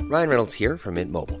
Ryan Reynolds here from Mint Mobile.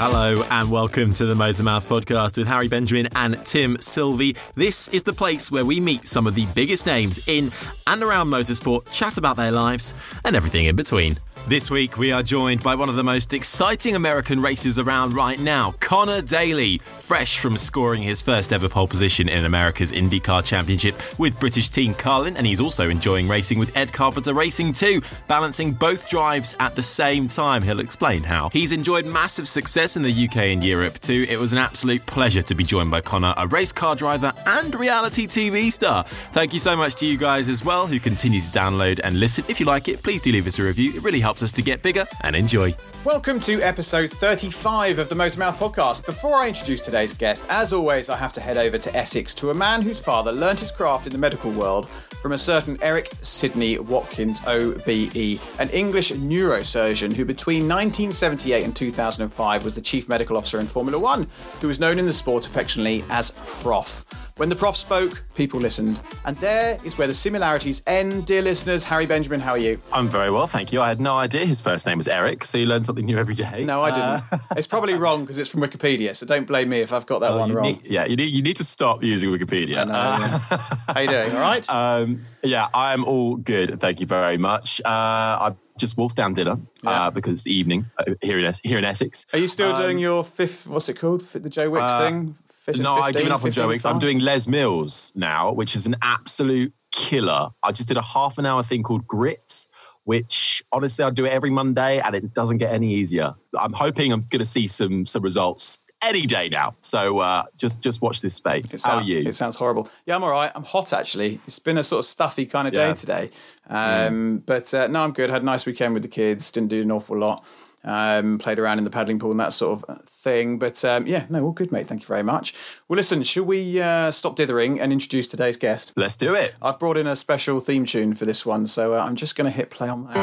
Hello and welcome to the Motormouth podcast with Harry Benjamin and Tim Sylvie. This is the place where we meet some of the biggest names in and around motorsport, chat about their lives and everything in between. This week we are joined by one of the most exciting American races around right now, Conor Daly, fresh from scoring his first ever pole position in America's IndyCar Championship with British team Carlin, and he's also enjoying racing with Ed Carpenter Racing too, balancing both drives at the same time. He'll explain how. He's enjoyed massive success in the UK and Europe too. It was an absolute pleasure to be joined by Conor, a race car driver and reality TV star. Thank you so much to you guys as well who continue to download and listen. If you like it, please do leave us a review. It really helps us to get bigger and enjoy. welcome to episode 35 of the Motormouth podcast. Before I introduce today's guest, as always, I have to head over to Essex to a man whose father learnt his craft in the medical world from a certain Eric Sidney Watkins OBE, an English neurosurgeon who between 1978 and 2005 was the chief medical officer in Formula One, who was known in the sport affectionately as Prof. When the prof spoke, people listened. And there is where the similarities end. Dear listeners, Harry Benjamin, how are you? I'm very well, thank you. I had no idea his first name was Eric, so you learn something new every day. No, I didn't. Uh, it's probably wrong because it's from Wikipedia, so don't blame me if I've got that oh, one wrong. need- yeah, you need, you need to stop using Wikipedia. Know, Uh, yeah. How you doing? All right? Um, yeah, I'm all good. Thank you very much. Uh, I've just wolfed down dinner Yeah. uh, because it's the evening uh, here in here in Essex. Are you still Um, doing your fifth? What's it called? The Joe Wicks uh, thing? Fish at No, I've 15, given up on Joe Wicks. I'm doing Les Mills now, which is an absolute killer. I just did a half an hour thing called Grits, which honestly I do it every Monday, and it doesn't get any easier. I'm hoping I'm going to see some some results any day now. So uh, just just watch this space. It How are you? It sounds horrible. Yeah, I'm all right. I'm hot actually. It's been a sort of stuffy kind of day today. Um, But uh, no, I'm good. Had a nice weekend with the kids. Didn't do an awful lot. Um, played around in the paddling pool and that sort of thing. But um, yeah, no, all good, mate. Thank you very much. Well, listen, shall we uh, stop dithering and introduce today's guest? Let's do it. I've brought in a special theme tune for this one, so uh, I'm just going to hit play on that.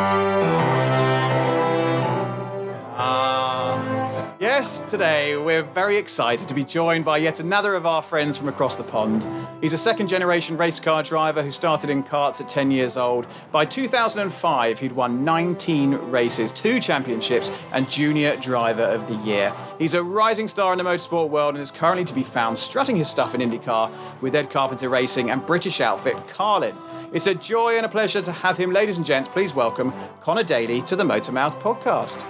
Ah, yes, today we're very excited to be joined by yet another of our friends from across the pond. He's a second generation race car driver who started in karts at 10 years old. By 2005, he'd won 19 races, two championships, and Junior Driver of the Year. He's a rising star in the motorsport world and is currently to be found strutting his stuff in IndyCar with Ed Carpenter Racing and British outfit Carlin. It's a joy and a pleasure to have him, ladies and gents. Please welcome Conor Daly to the Motormouth podcast.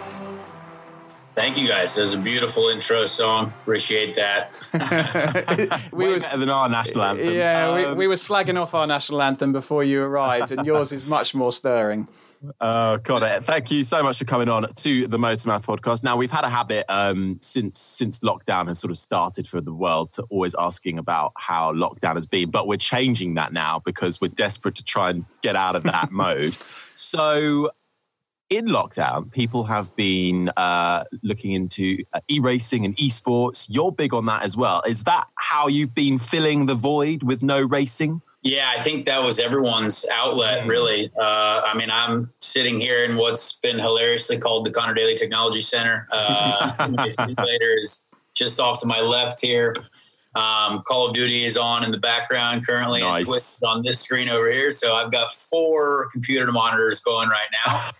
Thank you guys. That was a beautiful intro song. Appreciate that. we Way was, better than our national anthem. yeah, we, Um, we were slagging off our national anthem before you arrived, and yours is much more stirring. Oh, God, uh, thank you so much for coming on to the Motormouth podcast. Now, we've had a habit um, since since lockdown has sort of started for the world to always asking about how lockdown has been, but we're changing that now because we're desperate to try and get out of that mode. So, in lockdown, people have been uh, looking into uh, e-racing and esports. You're big on that as well. Is that how you've been filling the void with no racing? Yeah, I think that was everyone's outlet, mm. really. Uh, I mean, I'm sitting here in what's been hilariously called the Conor Daly Technology Center. Uh, simulator is just off to my left here. Um, Call of Duty is on in the background currently nice. and Twitch on this screen over here. So I've got four computer monitors going right now.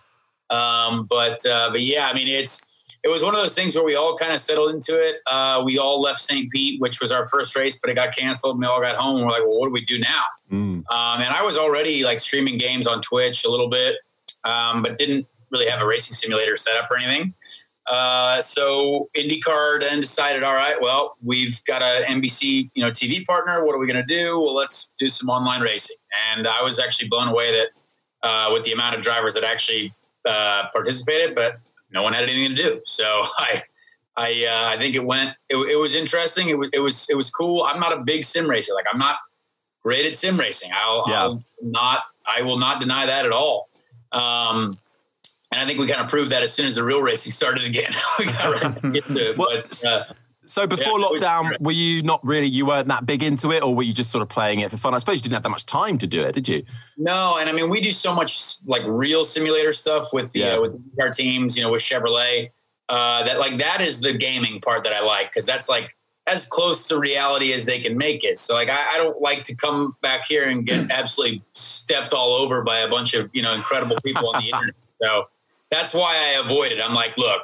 Um, but uh, but yeah, I mean it's it was one of those things where we all kind of settled into it. Uh, we all left St. Pete, which was our first race, but it got canceled. And we all got home. And we're like, well, what do we do now? Mm. Um, and I was already like streaming games on Twitch a little bit, um, but didn't really have a racing simulator set up or anything. Uh, so IndyCar then decided, all right, well, we've got a NBC, you know, TV partner. What are we going to do? Well, let's do some online racing. And I was actually blown away that uh, with the amount of drivers that actually uh, participated, but no one had anything to do. So I, I, uh, I think it went. It, it was interesting. It was, it was, it was cool. I'm not a big sim racer. Like I'm not great at sim racing. I'll, yeah. I'll not. I will not deny that at all. Um, and I think we kind of proved that as soon as the real racing started again. we got right into it. but, uh, so before yeah, lockdown, were you not really, you weren't that big into it or were you just sort of playing it for fun? I suppose you didn't have that much time to do it, did you? No. And I mean, we do so much like real simulator stuff with, the, yeah. with our teams, you know, with Chevrolet, uh, that like, that is the gaming part that I like. Cause that's like as close to reality as they can make it. So like, I, I don't like to come back here and get absolutely stepped all over by a bunch of, you know, incredible people on the internet. So that's why I avoid it. I'm like, look,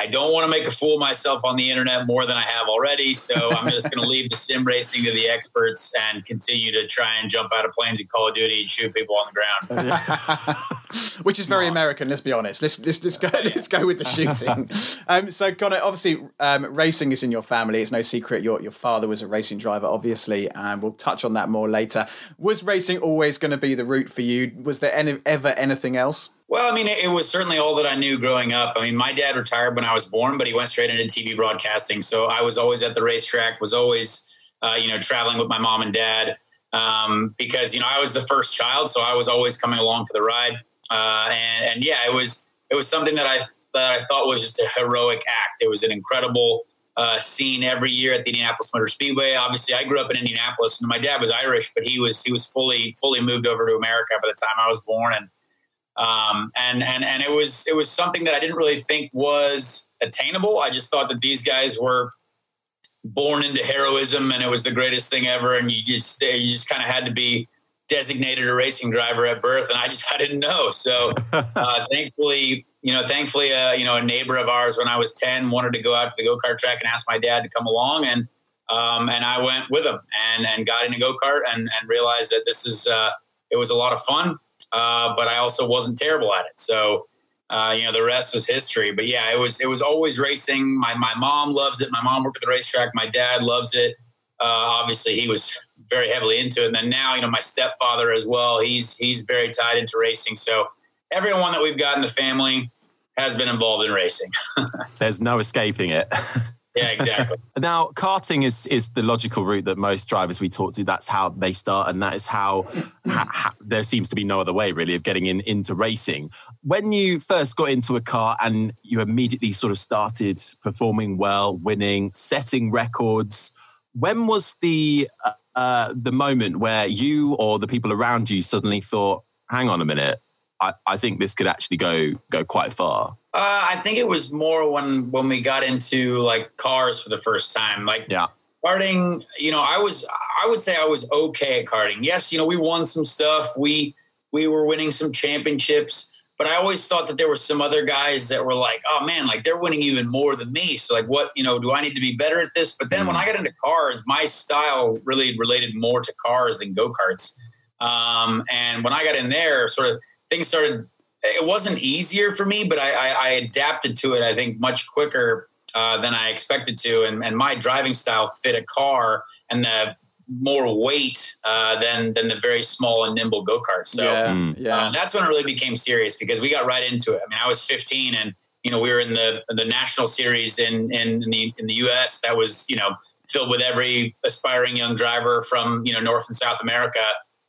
I don't want to make a fool of myself on the internet more than I have already. So I'm just going to leave the sim racing to the experts and continue to try and jump out of planes in Call of Duty and shoot people on the ground. Which is very American. Let's be honest. Let's let's, let's go. Let's go with the shooting. Um, so Conor, obviously, um, racing is in your family. It's no secret. Your your father was a racing driver, obviously, and we'll touch on that more later. Was racing always going to be the route for you? Was there any, ever anything else? Well, I mean, it, it, was certainly all that I knew growing up. I mean, my dad retired when I was born, but he went straight into TV broadcasting. So I was always at the racetrack, was always, uh, you know, traveling with my mom and dad um, because, you know, I was the first child. So I was always coming along for the ride. Uh, and, and yeah, it was, it was something that I, that I thought was just a heroic act. It was an incredible uh, scene every year at the Indianapolis Motor Speedway. Obviously, I grew up in Indianapolis, and my dad was Irish, but he was he was fully fully moved over to America by the time I was born, and um, and and and it was it was something that I didn't really think was attainable. I just thought that these guys were born into heroism, and it was the greatest thing ever. And you just you just kind of had to be designated a racing driver at birth, and I just I didn't know. So uh, thankfully, you know, thankfully, uh, you know, a neighbor of ours when I was ten wanted to go out to the go kart track and ask my dad to come along, and um, and I went with him and and got in a go kart and and realized that this is uh, it was a lot of fun uh, but I also wasn't terrible at it. So, uh, you know, the rest was history. But yeah, it was it was always racing. My my mom loves it. My mom worked at the racetrack. My dad loves it. Uh, obviously, he was very heavily into it. And then now, you know, my stepfather as well. He's he's very tied into racing. So everyone that we've got in the family has been involved in racing. There's no escaping it. Yeah, exactly. now, karting is is the logical route that most drivers we talk to. That's how they start, and that is how, how, there seems to be no other way really of getting in into racing. When you first got into a car and you immediately sort of started performing well, winning, setting records, when was the uh, uh, the moment where you or the people around you suddenly thought, "Hang on a minute, I, I think this could actually go go quite far." Uh, I think it was more when when we got into like cars for the first time. Like yeah. karting, you know, I was I would say I was okay at karting. Yes, you know, we won some stuff. We we were winning some championships, but I always thought that there were some other guys that were like, oh man, like they're winning even more than me. So like, what you know, do I need to be better at this? But then mm. when I got into cars, my style really related more to cars than go karts. Um, and when I got in there, sort of things started it wasn't easier for me, but I, I, I adapted to it. I think much quicker uh, than I expected to, and, and my driving style fit a car and the more weight uh, than than the very small and nimble go kart. So yeah, mm. yeah. Uh, that's when it really became serious because we got right into it. I mean, I was 15, and you know we were in the the national series in in, in the in the U.S. That was you know filled with every aspiring young driver from you know North and South America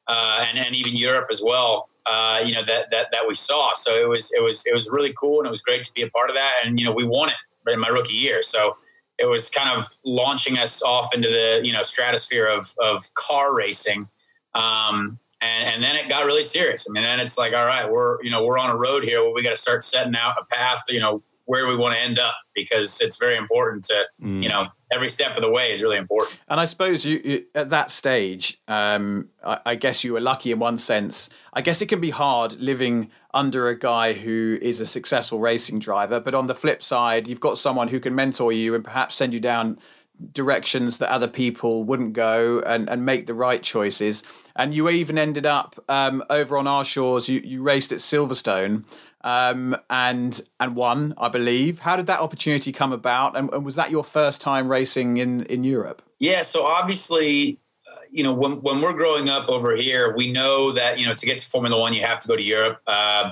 uh, and, and even Europe as well. Uh, you know, that, that, that we saw. So it was, it was, it was really cool. And it was great to be a part of that. And, you know, we won it in my rookie year. So it was kind of launching us off into the, you know, stratosphere of, of car racing. Um, and, and then it got really serious. I mean, then it's like, all right, we're, you know, we're on a road here where we got to start setting out a path, you know, where we want to end up because it's very important to, mm. you know, every step of the way is really important. And I suppose you, you at that stage, um, I, I, guess you were lucky in one sense. I guess it can be hard living under a guy who is a successful racing driver, but on the flip side, you've got someone who can mentor you and perhaps send you down directions that other people wouldn't go and, and make the right choices. And you even ended up um, over on our shores. You, you raced at Silverstone um, and and won, I believe. How did that opportunity come about? And, and was that your first time racing in in Europe? Yeah. So obviously, uh, you know, when when we're growing up over here, we know that you know to get to Formula One, you have to go to Europe. Uh,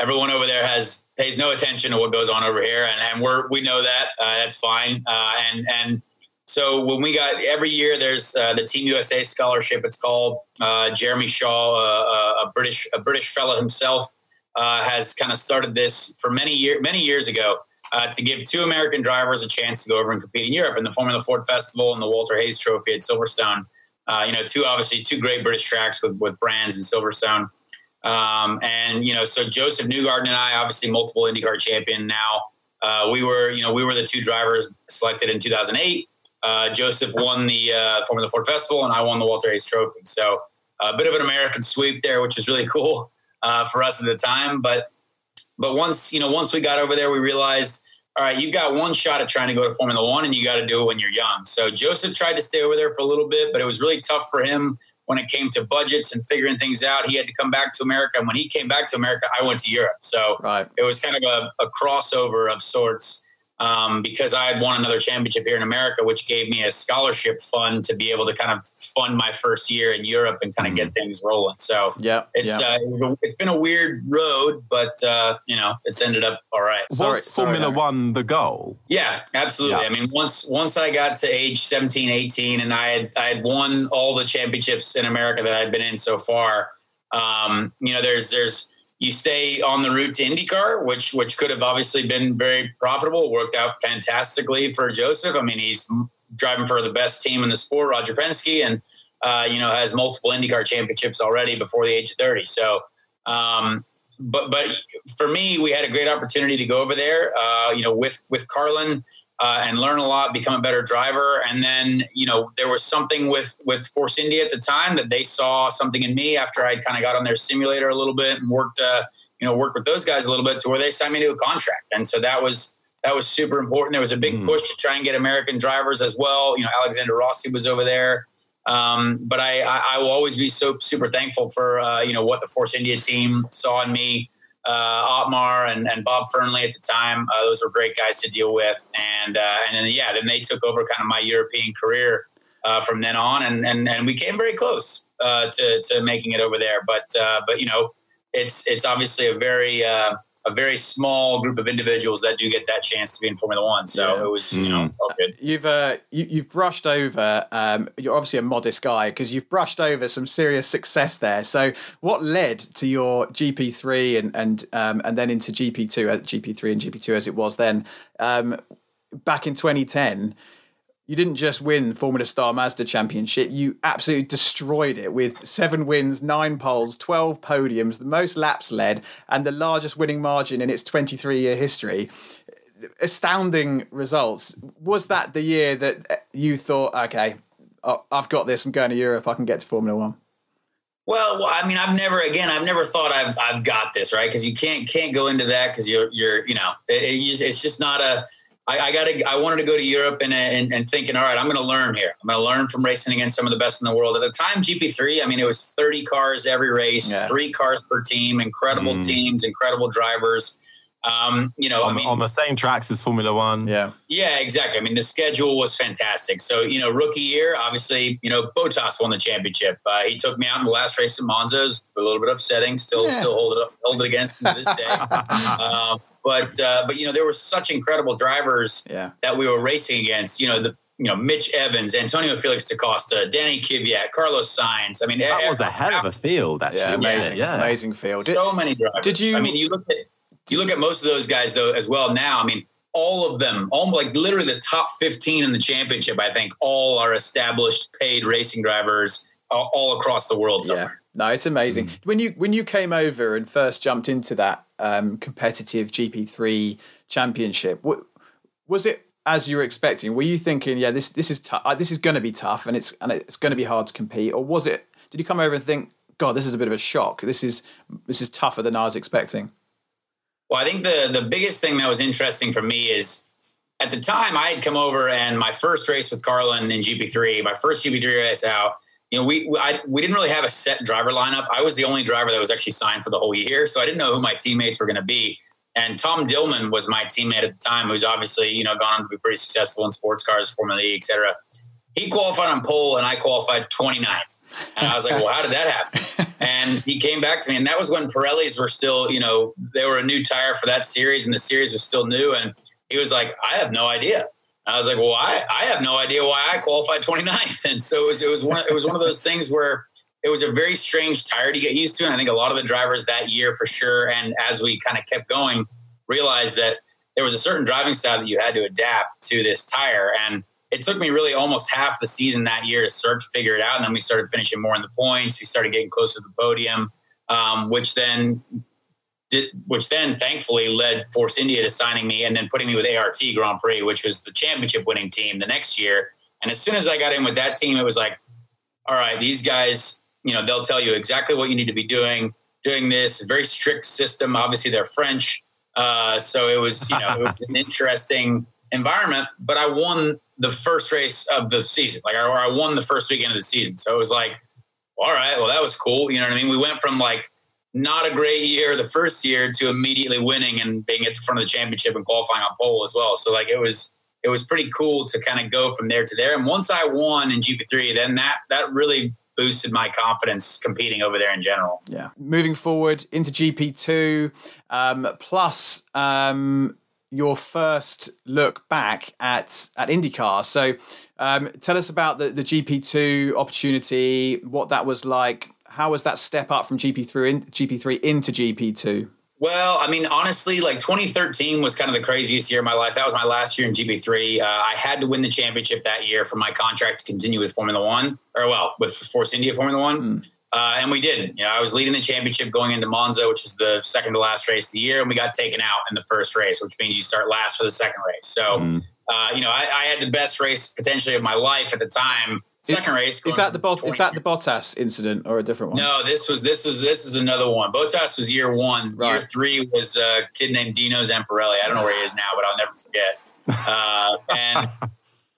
everyone over there has pays no attention to what goes on over here, and, and we're we know that uh, that's fine. Uh, and and so when we got every year, there's uh, the Team USA scholarship. It's called uh, Jeremy Shaw, uh, a British a British fellow himself, uh, has kind of started this for many years many years ago uh, to give two American drivers a chance to go over and compete in Europe in the Formula Ford Festival and the Walter Hayes Trophy at Silverstone. Uh, you know, two obviously two great British tracks with with brands in Silverstone. Um, and you know, so Josef Newgarden and I, obviously multiple IndyCar champion now. we were, you know, we were the two drivers selected in 2008 uh, Josef won the uh, Formula Ford Festival, and I won the Walter Hayes Trophy. So a bit of an American sweep there, which was really cool uh, for us at the time. But but once you know, once we got over there, we realized, all right, you've got one shot at trying to go to Formula One, and you got to do it when you're young. So Josef tried to stay over there for a little bit, but it was really tough for him when it came to budgets and figuring things out. He had to come back to America, and when he came back to America, I went to Europe. So right. it was kind of a, a crossover of sorts um, because I had won another championship here in America, which gave me a scholarship fund to be able to kind of fund my first year in Europe and kind of get mm-hmm. things rolling. So yeah, it's yeah. Uh, it's been a weird road, but uh, you know it's ended up all right. Was sorry, Formula sorry, One the goal? Yeah, absolutely. Yeah. I mean, once once I got to age 17, 18, and I had I had won all the championships in America that I'd been in so far. Um, you know, there's there's you stay on the route to IndyCar, which which could have obviously been very profitable. Worked out fantastically for Josef. I mean, he's driving for the best team in the sport, Roger Penske, and uh, you know has multiple IndyCar championships already before the age of thirty. So, um, but but for me, we had a great opportunity to go over there. Uh, you know, with with Carlin uh, and learn a lot, become a better driver. And then, you know, there was something with with Force India at the time that they saw something in me after I kind of got on their simulator a little bit and worked, uh, you know, worked with those guys a little bit to where they signed me to a contract. And so that was that was super important. There was a big mm. push to try and get American drivers as well. You know, Alexander Rossi was over there. Um, but I, I, I, will always be so super thankful for uh, you know what the Force India team saw in me uh, Otmar and, and Bob Fernley at the time. Uh, those were great guys to deal with, and uh, and then yeah, then they took over kind of my European career uh, from then on, and and and we came very close uh, to to making it over there. But uh, but you know, it's it's obviously a very a very small group of individuals that do get that chance to be in Formula One. So yeah. it was, you know, all good. You've uh, you, have brushed over. Um, you're obviously a modest guy because you've brushed over some serious success there. So what led to your GP three and and um, and then into GP two, uh, GP three and GP two as it was then um, back in 2010? You didn't just win Formula Star Mazda Championship, you absolutely destroyed it with seven wins, nine poles, 12 podiums, the most laps led, and the largest winning margin in its 23 year history. Astounding results. Was that the year that uh, you thought, okay, I've got this, I'm going to Europe, I can get to Formula One? Well, I mean, I've never, again, I've never thought I've, I've got this, right? Because you can't, can't go into that because you're, you're, you know, it, it's just not a, I, I got to. I wanted to go to Europe and, and, and thinking, all right, I'm going to learn here. I'm going to learn from racing against some of the best in the world. At the time, GP3, I mean, it was 30 cars every race, yeah. three cars per team, incredible mm. teams, incredible drivers. Um, you know, on, I mean, on the same tracks as Formula One. Yeah, yeah, exactly. I mean, the schedule was fantastic. So, you know, rookie year, obviously, you know, Bottas won the championship. Uh, he took me out in the last race at Monza. It was a little bit upsetting. Still, yeah. still hold it up, hold it against him to this day. uh, but uh, but you know there were such incredible drivers yeah. that we were racing against. You know the you know, Mitch Evans, Antonio Felix da Costa, Danny Kvyat, Carlos Sainz. I mean, that was a hell of a field, actually. Yeah, amazing, yeah. amazing field. So many drivers. Did you? I mean, you look at you look at most of those guys though as well now. I mean, all of them, all like literally the top 15 in the championship, I think, all are established paid racing drivers all, all across the world. Somewhere. Yeah, no, it's amazing. Mm. When you when you came over and first jumped into that um, competitive GP3 championship, was it as you were expecting? Were you thinking, yeah, this this is tough. Uh, this is going to be tough, and it's and it's going to be hard to compete, or was it? Did you come over and think, God, this is a bit of a shock. This is this is tougher than I was expecting. Well, I think the the biggest thing that was interesting for me is at the time I had come over and my first race with Carlin in GP3, my first GP3 race out. You know, we I, we didn't really have a set driver lineup. I was the only driver that was actually signed for the whole year, so I didn't know who my teammates were going to be. And Tom Dillmann was my teammate at the time, who's obviously you know gone on to be pretty successful in sports cars, Formula E, et cetera. He qualified on pole, and I qualified 29th. And I was like, well, how did that happen? And he came back to me, and that was when Pirellis were still, you know, they were a new tire for that series, and the series was still new. And he was like, I have no idea. I was like, well, I, I have no idea why I qualified 29th. And so it was, it was one, it was one of those things where it was a very strange tire to get used to. And I think a lot of the drivers that year for sure. And as we kind of kept going, realized that there was a certain driving style that you had to adapt to this tire. And it took me really almost half the season that year to start to figure it out. And then we started finishing more in the points. We started getting closer to the podium, um, which then did, which then thankfully led Force India to signing me and then putting me with ART Grand Prix, which was the championship winning team the next year. And as soon as I got in with that team, it was like, all right, these guys, you know, they'll tell you exactly what you need to be doing, doing this very strict system. Obviously, they're French. Uh, so it was, you know, it was an interesting environment, but I won the first race of the season. Like, or I won the first weekend of the season. So it was like, all right, well, that was cool. You know what I mean? We went from like not a great year the first year to immediately winning and being at the front of the championship and qualifying on pole as well. So like it was it was pretty cool to kind of go from there to there. And once I won in GP3, then that that really boosted my confidence competing over there in general. Yeah. Moving forward into GP2, um, plus um, your first look back at at IndyCar. So, um, tell us about the, the GP2 opportunity, what that was like. How was that step up from GP3 in, GP3 into GP2? Well, I mean, honestly, like 2013 was kind of the craziest year of my life. That was my last year in GP3. Uh, I had to win the championship that year for my contract to continue with Formula One, or well, with Force India Formula One. Mm. Uh, and we did. You know, I was leading the championship going into Monza, which is the second to last race of the year, and we got taken out in the first race, which means you start last for the second race. So, mm. uh, you know, I, I, had the best race potentially of my life at the time. Second race is that the Bot- is that the Bottas incident or a different one? No, this was this was this is another one. Bottas was year one. Right. Year three was a kid named Dino Zamparelli. I don't know where he is now, but I'll never forget. Uh, and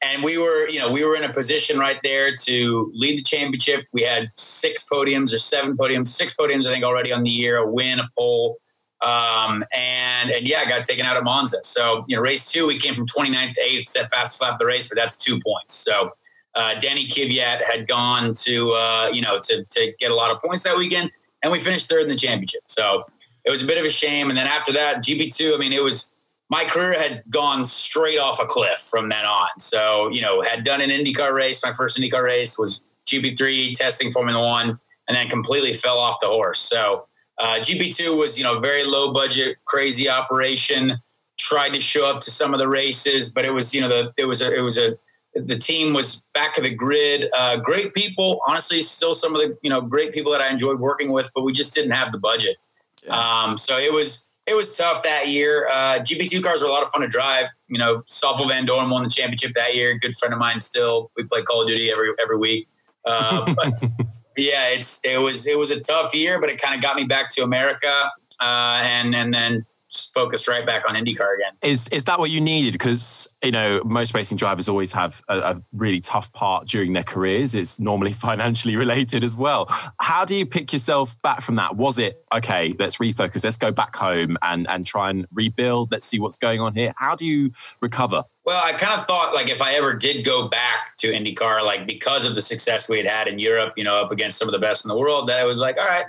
and we were, you know, we were in a position right there to lead the championship. We had six podiums or seven podiums, six podiums, I think, already on the year, a win, a pole. Um, and and yeah, I got taken out at Monza. So, you know, race two, we came from 29th to 8th, set fast lap the race, but that's two points. So uh, Danny Kvyat had gone to, uh, you know, to, to get a lot of points that weekend, and we finished third in the championship. So it was a bit of a shame. And then after that, GP2, I mean, it was my career had gone straight off a cliff from then on. So, you know, had done an IndyCar race. My first IndyCar race was GP3 testing Formula One, and then completely fell off the horse. So, uh, GP2 was, you know, very low budget, crazy operation. Tried to show up to some of the races, but it was, you know, the it was a it was a the team was back of the grid. Uh, great people, honestly, still some of the you know great people that I enjoyed working with, but we just didn't have the budget. Yeah. Um, so it was it was tough that year. Uh, GP2 cars were a lot of fun to drive. You know, Stoffel Vandoorne won the championship that year. Good friend of mine still. We play Call of Duty every every week. Uh, but yeah, it's it was it was a tough year, but it kind of got me back to America. Uh, and and then focused right back on IndyCar again. Is is that what you needed? Because you know most racing drivers always have a, a, really tough part during their careers. It's normally financially related as well. How do you pick yourself back from that? Was it okay? Let's refocus. Let's go back home and and try and rebuild. Let's see what's going on here. How do you recover? Well, I kind of thought like if I ever did go back to IndyCar, like because of the success we had had in Europe, you know, up against some of the best in the world, that I would like, all right,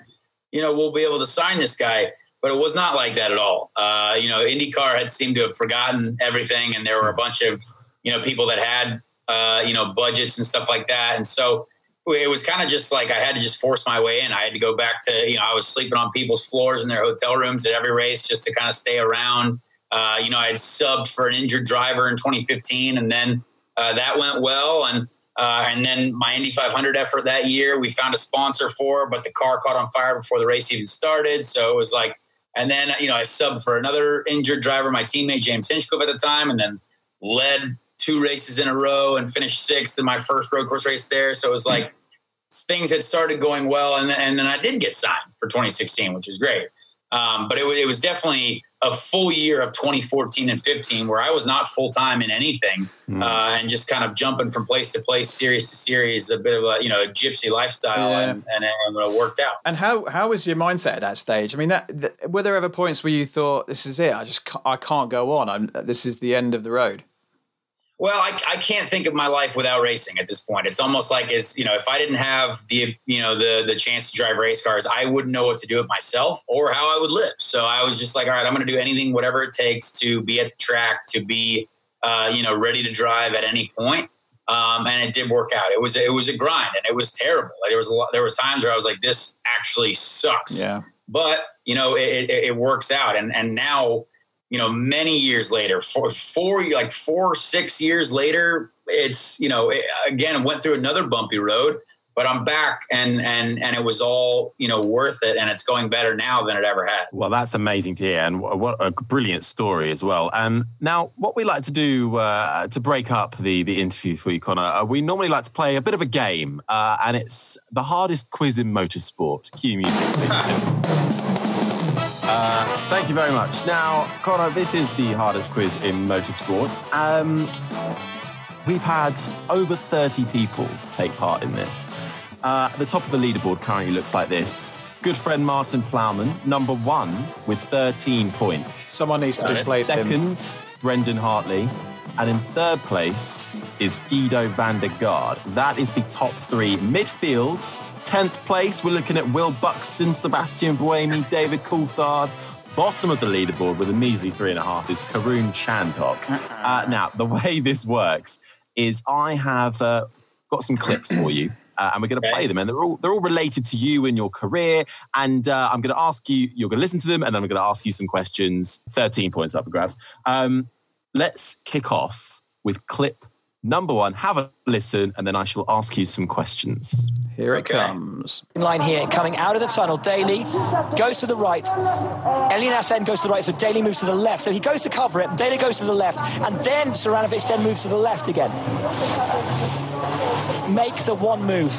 you know, we'll be able to sign this guy but it was not like that at all. Uh, you know, IndyCar had seemed to have forgotten everything, and there were a bunch of you know people that had uh, you know, budgets and stuff like that. And so it was kind of just like I had to just force my way in. I had to go back to, you know, I was sleeping on people's floors in their hotel rooms at every race just to kind of stay around. Uh, you know, I had subbed for an injured driver in 2015, and then uh, that went well. And uh, and then my Indy 500 effort that year, we found a sponsor for, but the car caught on fire before the race even started. So it was like, and then you know, I subbed for another injured driver, my teammate James Hinchcliffe at the time, and then led two races in a row and finished sixth in my first road course race there. So it was like things had started going well, and then, and then I did get signed for 2016, which was great. Um, but it, it was definitely a full year of 2014 and 15 where I was not full time in anything mm. uh, and just kind of jumping from place to place, series to series, a bit of a you know a gypsy lifestyle, yeah. and, and, and, it worked out. And how how was your mindset at that stage? I mean, that, were there ever points where you thought this is it? I just I can't go on. I'm, this is the end of the road. Well, I, I can't think of my life without racing at this point. It's almost like as you know, if I didn't have the you know the the chance to drive race cars, I wouldn't know what to do with myself or how I would live. So I was just like, all right, I'm going to do anything, whatever it takes to be at the track, to be uh, you know ready to drive at any point. Um, and it did work out. It was it was a grind, and it was terrible. Like there was a lot. There was times where I was like, this actually sucks. Yeah. But you know, it, it, it works out, and and now you know, many years later, four, four, like four, six years later, it's, you know, it, again, went through another bumpy road, but I'm back and, and, and it was all, you know, worth it. And it's going better now than it ever had. Well, that's amazing to hear. And what a brilliant story as well. And now what we like to do uh, to break up the, the interview for you, Conor, uh, we normally like to play a bit of a game uh, and it's the hardest quiz in motorsport. Cue music. Uh, thank you very much. Now, Conor, this is the hardest quiz in motorsport. Um, we've had over 30 people take part in this. Uh, the top of the leaderboard currently looks like this. Good friend Martin Plowman, number one with 13 points. Someone needs to displace Second, him. Second, Brendan Hartley. And in third place is Giedo van der Garde. That is the top three. Midfield, 10th place, we're looking at Will Buxton, Sebastien Buemi, David Coulthard. Bottom of the leaderboard with a measly three and a half is Karun Chandhok. Uh-uh. Uh, now, the way this works is I have uh, got some clips for you. Uh, and we're going to play them, and they're all they're all related to you and your career. And uh, I'm going to ask you, you're going to listen to them, and then I'm going to ask you some questions. Thirteen points up for grabs. Um, let's kick off with clip number one, have a listen, and then I shall ask you some questions. Here it okay. comes. Line here, coming out of the tunnel. Daly goes to the right. Elian Assem goes to the right, so Daly moves to the left. So he goes to cover it. Daly goes to the left, and then Suranovich then moves to the left again. Make the one move.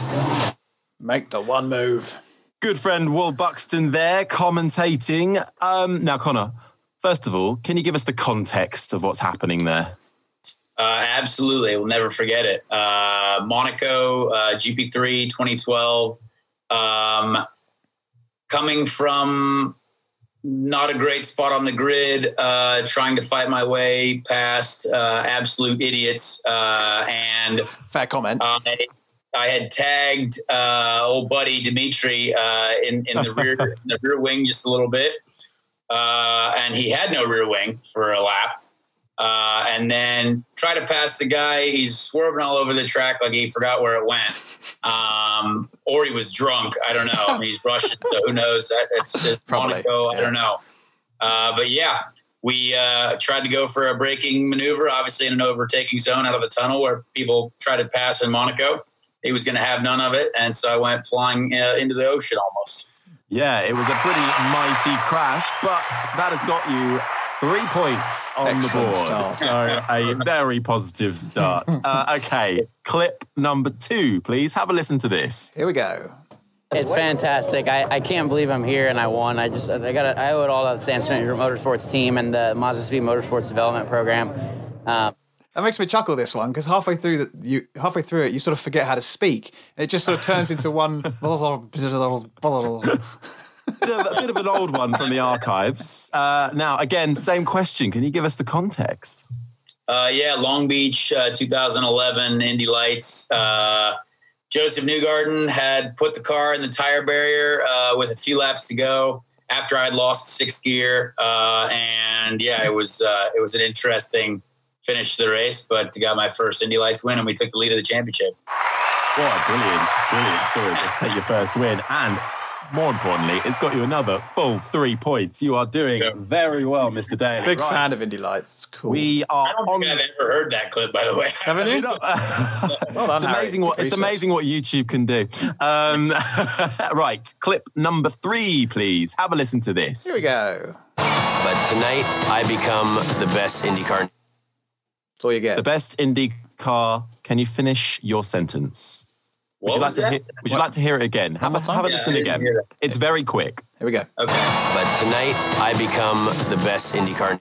Make the one move. Good friend Will Buxton there commentating. Um, now, Conor, first of all, can you give us the context of what's happening there? Uh, absolutely. We'll never forget it. Uh, Monaco, uh, GP3 2012. Um, coming from not a great spot on the grid, uh, trying to fight my way past uh, absolute idiots. Uh, and fair comment. I, I had tagged old buddy Dimitri in, in the rear in the rear wing just a little bit, and he had no rear wing for a lap uh, and then try to pass the guy. He's swerving all over the track like he forgot where it went, um, or he was drunk. I don't know. I mean, he's Russian, so who knows? That it's, it's Monaco. Yeah. I don't know. Uh, but yeah, we uh, tried to go for a braking maneuver, obviously in an overtaking zone out of a tunnel where people try to pass in Monaco. He was going to have none of it, and so I went flying uh, into the ocean almost. Yeah, it was a pretty mighty crash, but that has got you Three points on Excellent the board. Start. So a very positive start. Uh, okay, clip number two, please. Have a listen to this. Here we go. It's fantastic. I, I can't believe I'm here and I won. I just I got I owe it all to the Sam Schmidt Motorsports team and the Mazdaspeed Motorsports Development Program. Um, that makes me chuckle this one because halfway through that you halfway through it you sort of forget how to speak. It just sort of turns into one. bit of, a bit of an old one from the archives. Uh, now, again, same question. Can you give us the context? Uh, yeah, Long Beach, uh, 2011, Indy Lights. Uh, Josef Newgarden had put the car in the tire barrier uh, with a few laps to go after I'd lost sixth gear, uh, and yeah, it was it was an interesting finish to the race, but got my first Indy Lights win, and we took the lead of the championship. What a brilliant, brilliant story to take your first win. And more importantly, it's got you another full three points. You are doing very well, Mr. Daly. Big Right. fan of Indy Lights. It's cool. We are I don't on. think I've ever heard that clip, by the way. Haven't you? Well done, it's Harry. amazing what Good it's research. amazing what YouTube can do. Um, right, clip number three, please. Have a listen to this. Here we go. But tonight, I become the best IndyCar. That's all you get. The best Indy car. Can you finish your sentence? Would you like to hear, Would you like to hear it again? Have a, more time? have a Yeah, listen again. hear that. It's very quick. Here we go. Okay. But tonight, I become the best IndyCar.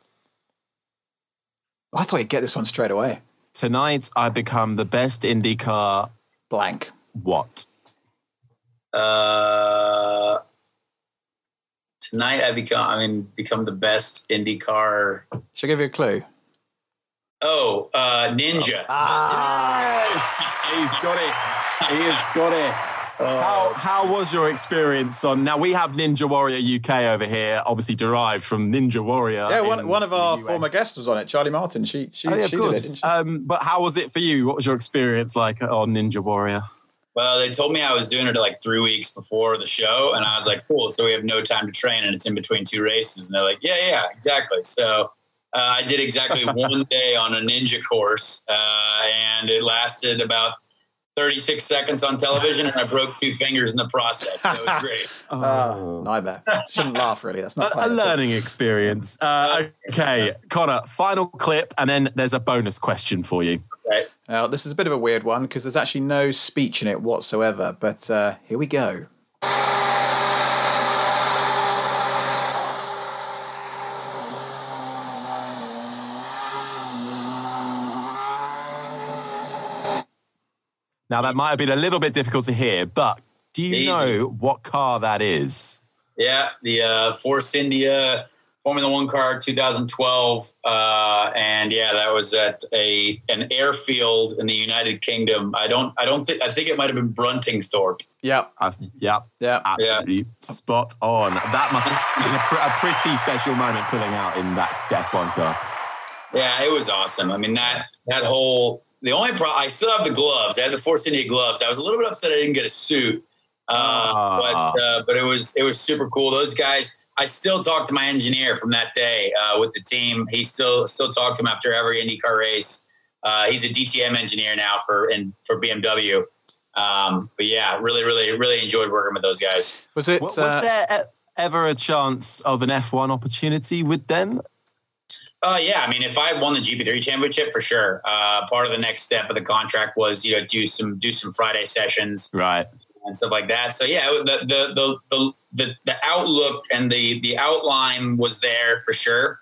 I thought you'd get this one straight away. Tonight, I become the best IndyCar. Blank. What? Uh, tonight I become, I mean, become the best IndyCar. Should I give you a clue? Oh, uh, Ninja. Yes, he's got it. He has got it. How, how was your experience on? Now we have Ninja Warrior UK over here, obviously derived from Ninja Warrior. Yeah, one, in one of our former guests was on it. Charlie Martin. She she, Oh, yeah, she of did it. course. Didn't she? Um, but how was it for you? What was your experience like on Ninja Warrior? Well, they told me I was doing it like three weeks before the show, and I was like, "Cool." So we have no time to train, and it's in between two races. And they're like, "Yeah, yeah, exactly." So uh, I did exactly one day on a ninja course, uh, and it lasted about 36 seconds on television, and I broke two fingers in the process. So it was great. Ah, nightmare. Shouldn't laugh, really. That's not A, a funny. at all. learning experience. Uh, okay, Conor, final clip, and then there's a bonus question for you. Right? Now, this is a bit of a weird one because there's actually no speech in it whatsoever. But uh, here we go. Now that might have been a little bit difficult to hear, but do you Easy. know what car that is? Yeah, the uh, Force India Formula One car 2012, uh, and yeah, that was at a an airfield in the United Kingdom. I don't, I don't think, I think it might have been Bruntingthorpe. Yep. Uh, yeah, Yeah. absolutely spot on. That must have been a, pr- a pretty special moment pulling out in that F1 car. Yeah, it was awesome. I mean that that whole the only problem I still have the gloves. I had the Force India gloves. I was a little bit upset I didn't get a suit, uh, Ah. but uh, but it was it was super cool. Those guys. I still talk to my engineer from that day uh, with the team. He still still talk to him after every IndyCar race. Uh, he's a DTM engineer now for and for BMW. Um, but yeah, really, really, really enjoyed working with those guys. Was it? Was, uh, there ever a chance of an F1 opportunity with them? Uh, yeah, I mean, if I won the GP3 championship, for sure. Uh, part of the next step of the contract was, you know, do some do some Friday sessions Right. and stuff like that. So yeah, the the the the the, the outlook and the the outline was there for sure.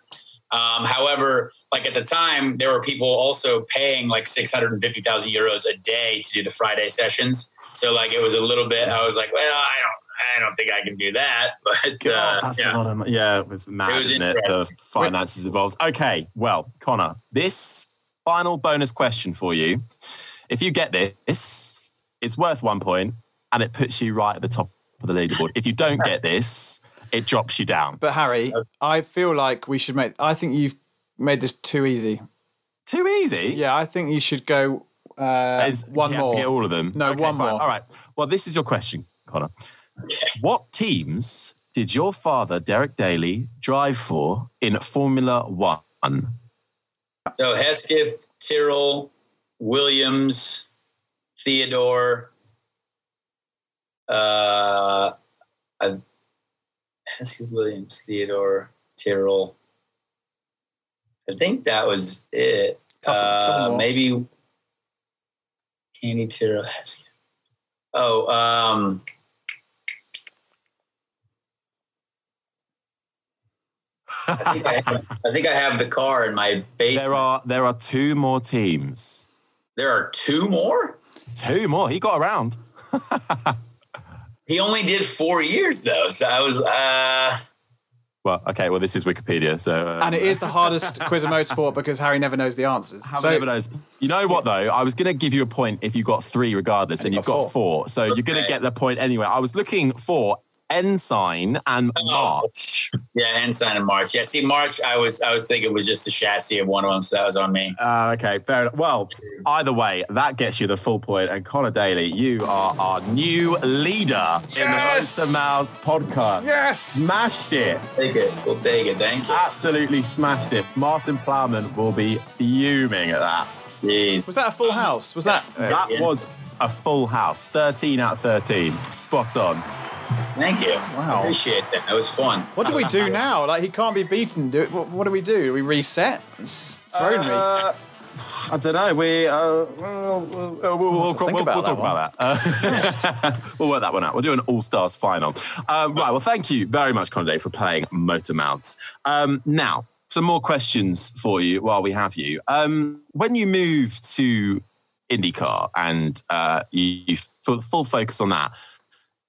Um, however, like at the time, there were people also paying like six hundred and fifty thousand euros a day to do the Friday sessions. So like it was a little bit. I was like, well, I don't. I don't think I can do that, but God, uh, that's yeah. a lot of. Yeah, it was mad, It was isn't it? The finances involved. Okay, well, Conor, this final bonus question for you. If you get this, it's worth one point and it puts you right at the top of the leaderboard. If you don't get this, it drops you down. but Harry, I feel like we should make. I think you've made this too easy. Too easy? Yeah, I think you should go uh, Is- one he has more. to get all of them. No, Okay, one fine. more. All right. Well, this is your question, Conor. What teams did your father, Derek Daly, drive for in Formula One? So Hesketh, Tyrrell, Williams, Theodore, uh, I, Hesketh, Williams, Theodore, Tyrrell. I think that was it. Couple- couple uh, more. maybe Candy Tyrrell, Hesketh. Oh, um, I think I, have, I think I have the car in my basement. There are there are two more teams. There are two more. Two more. He got around. He only did four years though, so I was. uh Well, okay. Well, this is Wikipedia, so uh, And it is the hardest quiz of motorsport because Harry never knows the answers. How so, never knows. You know what though? I was going to give you a point if you got three regardless, and, you you've got got four. So you're going to get the point anyway. I was looking for Ensign and Oh. March. Yeah, Ensign and March. Yeah, see, March. I was I was thinking it was just the chassis of one of them, so that was on me. Uh, okay, fair enough. Well, either way, that gets you the full point. And Conor Daly, you are our new leader Yes! in the Monster Mouths podcast. Yes! Smashed it. Take it. We'll take it. Thank you. Absolutely smashed it. Martin Plowman will be fuming at that. Jeez. Was that a full house? Was that? That was a full house. 13 out of 13. Spot on. Thank you. Wow. Appreciate that. That was fun. What do we do now? Like he can't be beaten. Do what, what do we do? Do we reset? It's thrown me. Uh, I don't know. We uh, we'll, we'll, we'll, we'll, we'll- about we'll talk about that. Uh, we'll work that one out. We'll do an All Stars final. Um, right. Well, thank you very much, Conor Daly, for playing Motor Mouths. Um, now, some more questions for you while we have you. Um, when you moved to IndyCar and uh, you, you full, full focus on that,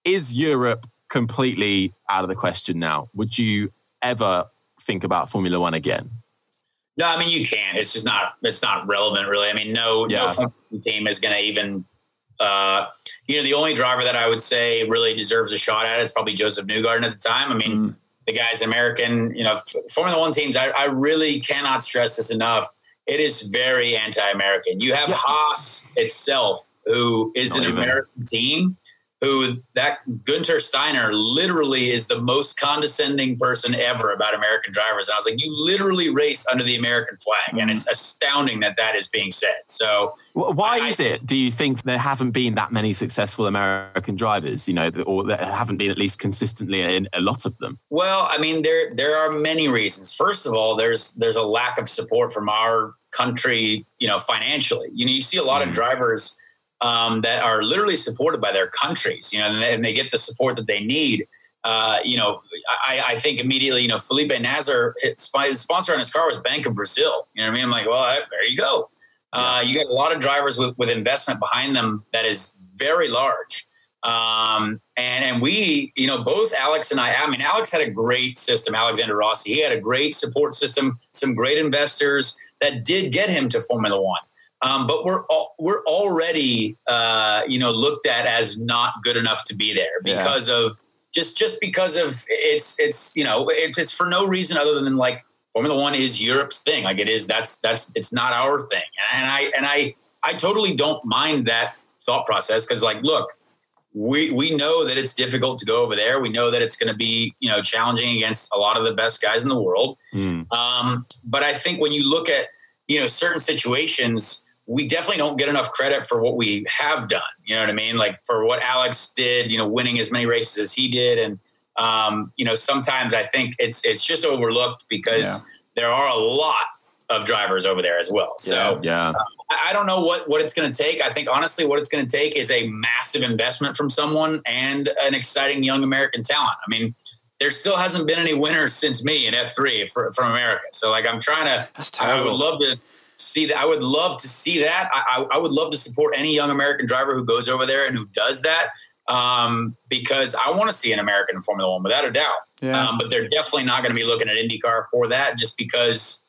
is Europe completely out of the question now? Would you ever think about Formula One again? No, I mean you can't. It's just not. It's not relevant, really. I mean, no, Yeah. no team is going to even. Uh, you know, the only driver that I would say really deserves a shot at it is probably Josef Newgarden at the time. I mean, the guy's American. You know, Formula One teams. I, I really cannot stress this enough. It is very anti-American. You have Haas itself, who is Not an even. American team. Who that Guenther Steiner literally is the most condescending person ever about American drivers. And I was like, you literally race under the American flag, and it's mm-hmm. astounding that that is being said. So Why I- is it? Do you think there haven't been that many successful American drivers? You know, or there haven't been at least consistently in a lot of them. Well, I mean, there there are many reasons. First of all, there's there's a lack of support from our country, you know, financially. You know, you see a lot of mm. drivers um, that are literally supported by their countries, you know, and they, and they get the support that they need. Uh, you know, I, I think immediately, you know, Felipe Nasr, his sponsor on his car was Bank of Brazil. You know what I mean? I'm like, well, there you go. Uh, you got a lot of drivers with, with investment behind them that is very large. Um, and, and we, you know, both Alex and I, I mean, Alex had a great system, Alexander Rossi. He had a great support system, some great investors that did get him to Formula One. Um, but we're al- we're already, uh, you know, looked at as not good enough to be there Yeah. because of just just because of it's it's you know it's it's for no reason other than like Formula One is Europe's thing. Like it is that's that's it's not our thing. And I and I I totally don't mind that thought process because like look, we we know that it's difficult to go over there. We know that it's going to be you know challenging against a lot of the best guys in the world. Um, but I think when you look at you know certain situations, we definitely don't get enough credit for what we have done. You know what I mean? Like for what Alex did, you know, winning as many races as he did, and um, you know, sometimes I think it's it's just overlooked because Yeah. there are a lot of drivers over there as well. So Yeah. I I don't know what, what it's going to take. I think honestly, what it's going to take is a massive investment from someone and an exciting young American talent. I mean, there still hasn't been any winners since me in F3 for, from America. So like, I'm trying to, That's I would love to see that. I would love to see that. I, I, I would love to support any young American driver who goes over there and who does that. Um, because I want to see an American in Formula One without a doubt. Yeah. Um, but they're definitely not going to be looking at IndyCar for that just because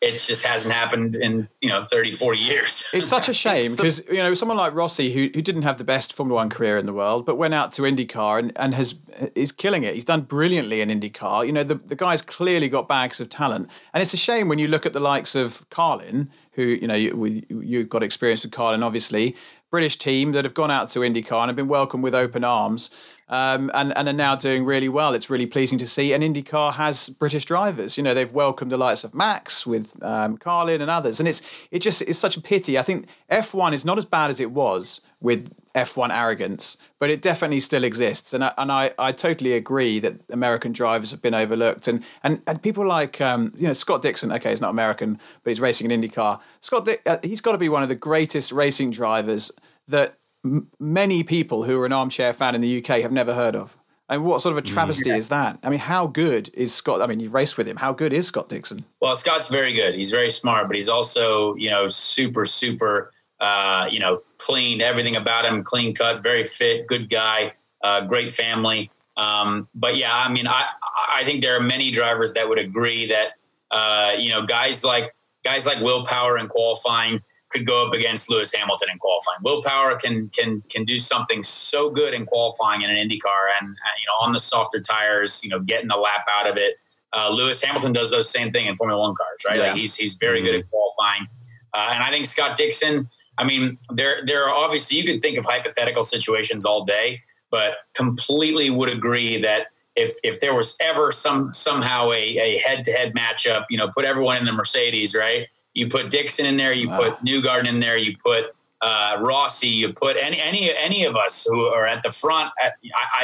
it just hasn't happened in, you know, 30, 40 years. It's such a shame because you know someone like Rossi, who, who didn't have the best Formula One career in the world, but went out to IndyCar and, and has is killing it. He's done brilliantly in IndyCar. You know the the guy's clearly got bags of talent, and it's a shame when you look at the likes of Carlin, who you know you you've got experience with Carlin, obviously. British team that have gone out to IndyCar and have been welcomed with open arms um, and, and are now doing really well. It's really pleasing to see. And IndyCar has British drivers. You know, they've welcomed the likes of Max with um, Carlin and others. And it's it just it's such a pity. I think F1 is not as bad as it was with F1 arrogance, but it definitely still exists. And I, and I, I totally agree that American drivers have been overlooked. And and, and people like um, you know Scott Dixon. Okay, he's not American, but he's racing in IndyCar. Scott, uh, he's got to be one of the greatest racing drivers that m- many people who are an armchair fan in the UK have never heard of. And what sort of a travesty is that? I mean, how good is Scott? I mean, you've raced with him. How good is Scott Dixon? Well, Scott's very good. He's very smart, but he's also, you know, super, super, uh, you know, clean. Everything about him, clean cut, very fit, good guy, uh, great family. Um, but yeah, I mean, I I think there are many drivers that would agree that, uh, you know, guys like guys like Will Power and qualifying could go up against Lewis Hamilton in qualifying. Will Power can can can do something so good in qualifying in an Indy car, and uh, you know on the softer tires, you know getting the lap out of it. Uh, Lewis Hamilton does those same thing in Formula One cars, right? Yeah. Like he's he's very good at qualifying, uh, and I think Scott Dixon. I mean, there there are obviously you could think of hypothetical situations all day, but completely would agree that if if there was ever some somehow a a head to head matchup, you know, put everyone in the Mercedes, right? You put Dixon in there, you put Newgarden in there, you put uh, Rossi, you put any any any of us who are at the front. I,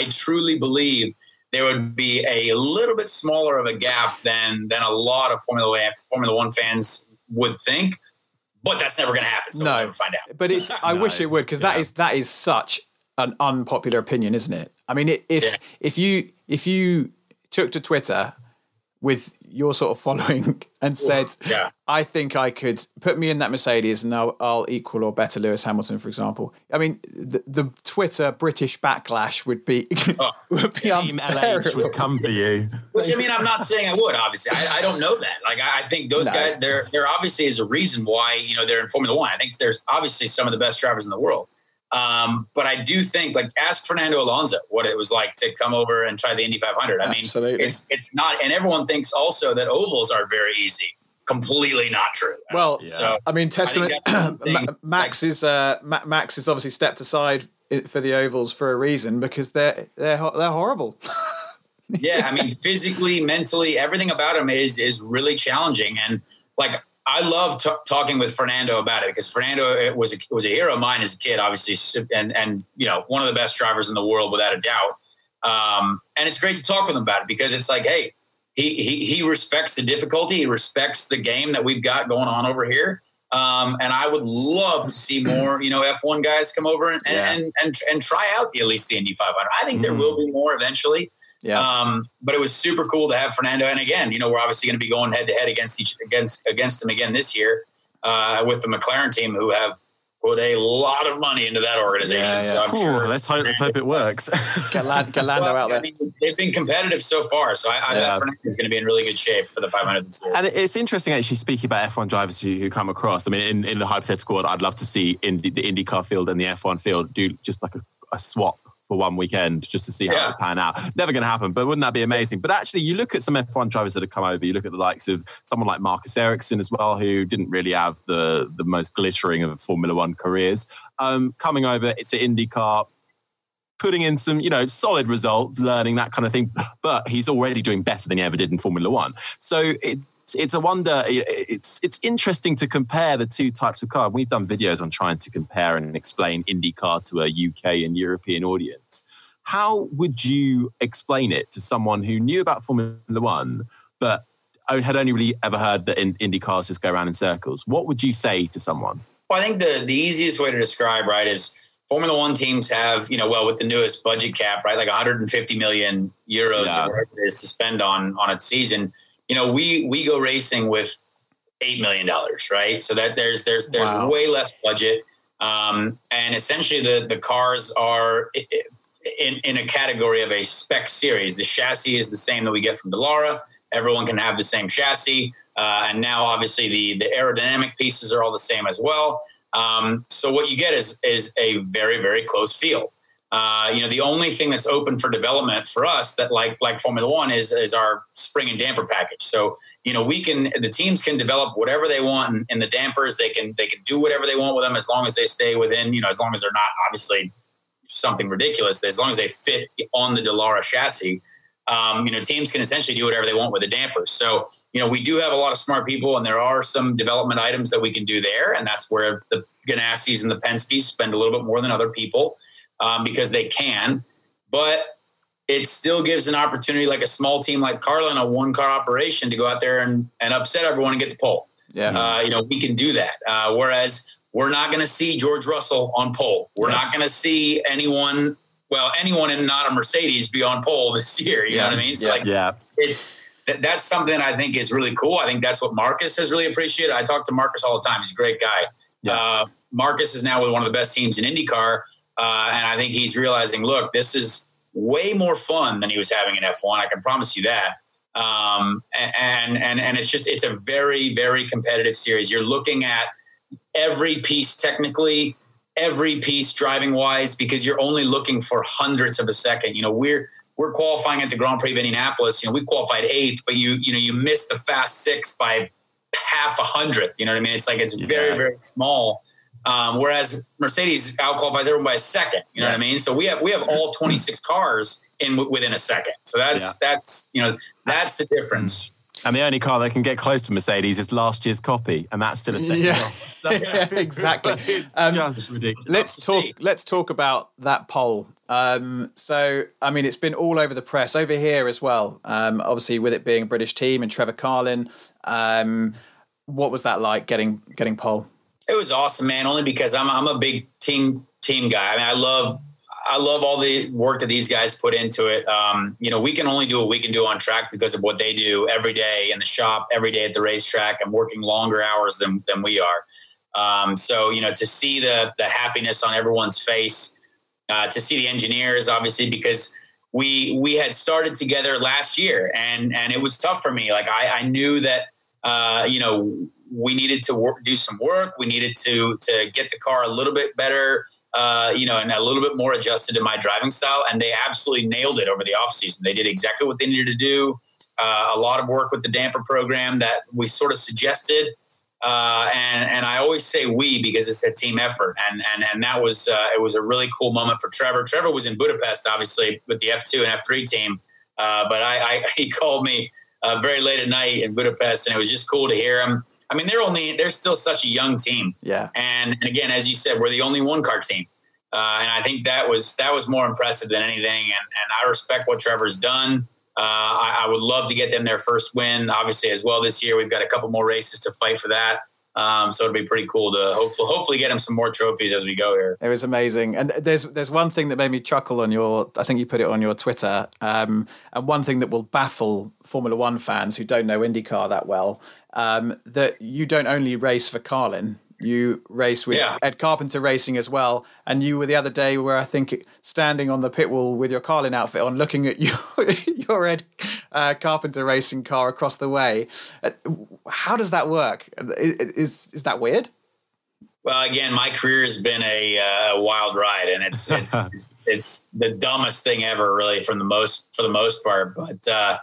I truly believe there would be a little bit smaller of a gap than than a lot of Formula One Formula One fans would think. But that's never going to happen. So we'll No. find out. But it's I wish it would because that is that is such an unpopular opinion, isn't it? I mean, if Yeah. if you if you took to Twitter with your sort of following and said, Yeah. "I think I could put me in that Mercedes and I'll, I'll equal or better Lewis Hamilton," for example. I mean, the, the Twitter British backlash would be oh, would be Team LH would come for you. Which I mean, I'm not saying I would. Obviously, I, I don't know that. Like, I, I think those No. guys, there, there obviously is a reason why you know they're in Formula One. I think there's obviously some of the best drivers in the world. Um, but I do think, like, ask Fernando Alonso what it was like to come over and try the Indy 500. I mean, Absolutely. it's it's not, and everyone thinks also that ovals are very easy. Completely not true. Well, so I mean, testament. that's one thing. Ma- Max is uh, Max is obviously stepped aside for the ovals for a reason because they're they're they're horrible. yeah, I mean, physically, mentally, everything about him is is really challenging. And like, I love t- talking with Fernando about it because Fernando was a, was a hero of mine as a kid, obviously, and and you know, one of the best drivers in the world without a doubt. Um, and it's great to talk with him about it because it's like, hey, he he he respects the difficulty, he respects the game that we've got going on over here. Um, and I would love to see more, you know, F1 guys come over and and, Yeah. and, and and try out the at least the Indy 500. I think there will be more eventually. Yeah. Um, but it was super cool to have Fernando. And again, you know, we're obviously going to be going head to head against each against against him again this year uh, with the McLaren team, who have put a lot of money into that organization. Yeah, So. I'm Ooh, sure. let's hope let's hope it works. Get, Lan- get Lando Well, out I there. mean, they've been competitive so far, so I, I Yeah. bet Fernando is going to be in really good shape for the 500 this year. And it's interesting actually speaking about F1 drivers who, who come across. I mean, in, in the hypothetical world, I'd love to see in the, the IndyCar field and the F1 field do just like a, a swap for one weekend just to see how Yeah. it pan out. Never going to happen, but wouldn't that be amazing? But actually, you look at some F1 drivers that have come over. You look at the likes of someone like Marcus Ericsson as well, who didn't really have the the most glittering of Formula One careers. Um, coming over, it's an IndyCar. Putting in some, you know, solid results, learning that kind of thing, but he's already doing better than he ever did in Formula One. So it's it's a wonder. It's it's interesting to compare the two types of car. We've done videos on trying to compare and explain IndyCar to a UK and European audience. How would you explain it to someone who knew about Formula One but had only really ever heard that in, Indy cars just go around in circles? What would you say to someone? Well, I think the the easiest way to describe right is Formula One teams have you know well with the newest budget cap right like 150 million euros Yeah. or whatever it is to spend on on a season. You know we we go racing with eight million dollars right, so that there's there's there's Wow. way less budget, um, and essentially the the cars are. In, in a category of a spec series, the chassis is the same that we get from Dallara. Everyone can have the same chassis, uh, and now obviously the the aerodynamic pieces are all the same as well. Um, so what you get is is a very very close field. Uh, you know, the only thing that's open for development for us that like like Formula One is is our spring and damper package. So you know, we can the teams can develop whatever they want in, the dampers. They can they can do whatever they want with them as long as they stay within you know as long as they're not obviously something ridiculous. As long as they fit on the Dallara chassis. Um, you know, teams can essentially do whatever they want with the dampers. So, you know, we do have a lot of smart people, and there are some development items that we can do there, and that's where the Ganassis and the Penske's spend a little bit more than other people um, because they can. But it still gives an opportunity, like a small team like Carlin, a one car operation, to go out there and, and upset everyone and get the pole. Yeah. Uh, you know, we can do that. Uh, whereas we're not going to see George Russell on pole. We're Yeah. not going to see anyone, well, anyone in not a Mercedes be on pole this year. You know what I mean? So Yeah. like, Yeah. it's that, that's something I think is really cool. I think that's what Marcus has really appreciated. I talk to Marcus all the time. He's a great guy. Yeah. Uh, Marcus is now with one of the best teams in IndyCar, uh, and I think he's realizing, look, this is way more fun than he was having in F1. I can promise you that. Um, and and and it's just it's a very very competitive series. You're looking at every piece technically, every piece driving wise, because you're only looking for hundredths of a second. You know, we're we're qualifying at the Grand Prix of Indianapolis. You know, we qualified eighth, but you you know you missed the fast six by half a hundredth. You know what I mean? It's like it's yeah. very very small. Um, whereas Mercedes out qualifies everyone by a second. You know yeah. what I mean? So we have we have all 26 cars in within a second. So that's yeah. that's you know that's the difference. And the only car that can get close to Mercedes is last year's copy, and that's still a second yeah. So, yeah, exactly. it's um, just ridiculous. Let's talk. Let's talk about that pole. Um, so, I mean, it's been all over the press, over here as well. Um, obviously, with it being a British team and Trevor Carlin. Um, what was that like getting getting pole? It was awesome, man. Only because I'm I'm a big team team guy. I mean, I love I love all the work that these guys put into it. Um, you know, we can only do what we can do on track because of what they do every day in the shop, every day at the racetrack. I'm working longer hours than than we are. Um, so you know, to see the the happiness on everyone's face, uh, to see the engineers, obviously, because we we had started together last year, and and it was tough for me. Like I, I knew that uh, you know we needed to work, do some work. We needed to to get the car a little bit better, uh, you know, and a little bit more adjusted to my driving style. And they absolutely nailed it over the off season. They did exactly what they needed to do. Uh, a lot of work with the damper program that we sort of suggested. Uh, and and I always say we because it's a team effort, and and and that was uh, it was a really cool moment for Trevor. Trevor was in Budapest, obviously, with the F two and F three team, uh, but I, I, he called me uh, very late at night in Budapest, and it was just cool to hear him. I mean, they're only they're still such a young team. Yeah. And, and again, as you said, we're the only one car team, uh, and I think that was that was more impressive than anything. And and I respect what Trevor's done. Uh, I, I, would love to get them their first win, obviously as well this year. We've got a couple more races to fight for that. Um, so it'll be pretty cool to hopefully hopefully get him some more trophies as we go here. It was amazing, and there's there's one thing that made me chuckle on your. I think you put it on your Twitter, um, and one thing that will baffle Formula One fans who don't know IndyCar that well. Um, that you don't only race for Carlin, you race with yeah. Ed Carpenter Racing as well, and you were the other day where I think standing on the pit wall with your Carlin outfit on, looking at your your Ed uh, Carpenter Racing car across the way. Uh, how does that work? Is is, is that weird? Well, again, my career has been a uh, wild ride, and it's it's, it's, it's the dumbest thing ever, really, from the most for the most part. But uh,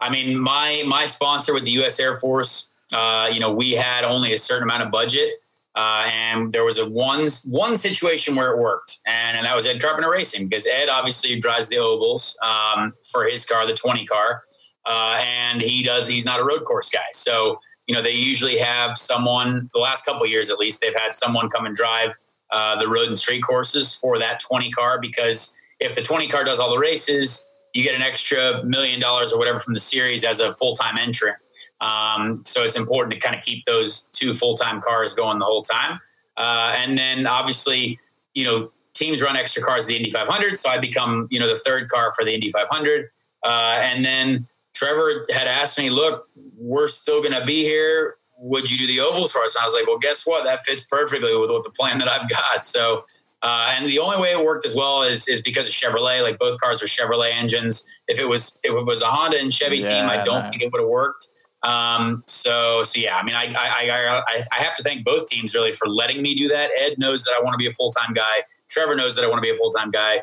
I mean, my my sponsor with the U.S. Air Force, uh, you know, we had only a certain amount of budget, uh, and there was a one one situation where it worked, and, and that was Ed Carpenter Racing because Ed obviously drives the ovals um, for his car, the twenty car, uh, and he does. He's not a road course guy, so you know they usually have someone. The last couple years, at least, they've had someone come and drive uh, the road and street courses for that twenty car because if the twenty car does all the races, you get an extra million dollars or whatever from the series as a full time entrant. Um, so it's important to kind of keep those two full time cars going the whole time. Uh, and then obviously, you know, teams run extra cars the Indy 500. So I become, you know, the third car for the Indy 500. Uh, and then Trevor had asked me, look, we're still going to be here. Would you do the ovals for us? And I was like, well, guess what? That fits perfectly with what the plan that I've got. So, uh, and the only way it worked as well is is because of Chevrolet. Like both cars are Chevrolet engines. If it was if it was a Honda and Chevy yeah, team, I don't man. think it would have worked. Um, so, so yeah, I mean, I, I, I, I, have to thank both teams really for letting me do that. Ed knows that I want to be a full time guy. Trevor knows that I want to be a full time guy.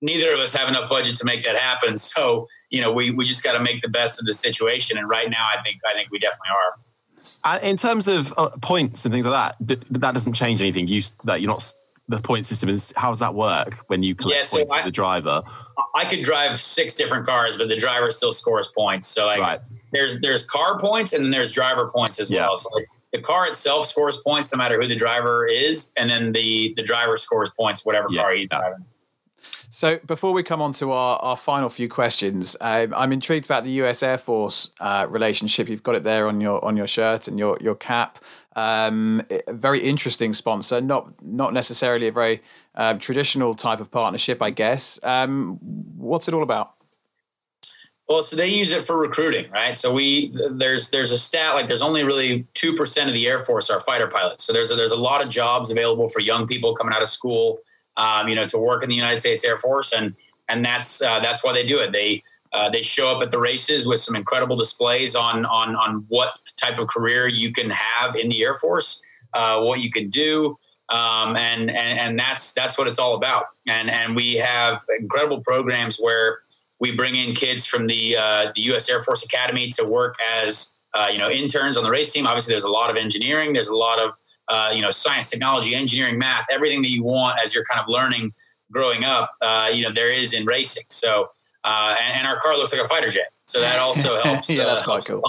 Neither of us have enough budget to make that happen. So, you know, we, we just got to make the best of the situation. And right now, I think, I think we definitely are. Uh, in terms of uh, points and things like that, that doesn't change anything. You that you're not the point system is how does that work when you collect yeah, so points I, as a driver? I could drive six different cars, but the driver still scores points. So like right there's there's car points and then there's driver points as yeah. well. So like the car itself scores points no matter who the driver is, and then the the driver scores points whatever yeah. car he's driving. So before we come on to our, our final few questions, um, I'm intrigued about the U.S. Air Force uh, relationship. You've got it there on your on your shirt and your your cap. Um, a very interesting sponsor, not not necessarily a very uh, traditional type of partnership, I guess. Um, what's it all about? Well, so they use it for recruiting, right? So we there's there's a stat like there's only really two percent of the Air Force are fighter pilots. So there's a, there's a lot of jobs available for young people coming out of school, um, you know, to work in the United States Air Force, and and that's uh, that's why they do it. They uh, they show up at the races with some incredible displays on on on what type of career you can have in the Air Force. uh, what you can do. Um, and, and, and that's, that's what it's all about. And, and we have incredible programs where we bring in kids from the, uh, the U.S. Air Force Academy to work as, uh, you know, interns on the race team. Obviously, there's a lot of engineering. There's a lot of, uh, you know, science, technology, engineering, math, everything that you want as you're kind of learning growing up, uh, you know, there is in racing. So, uh, and, and, our car looks like a fighter jet. So that also helps. yeah, that's uh, quite cool.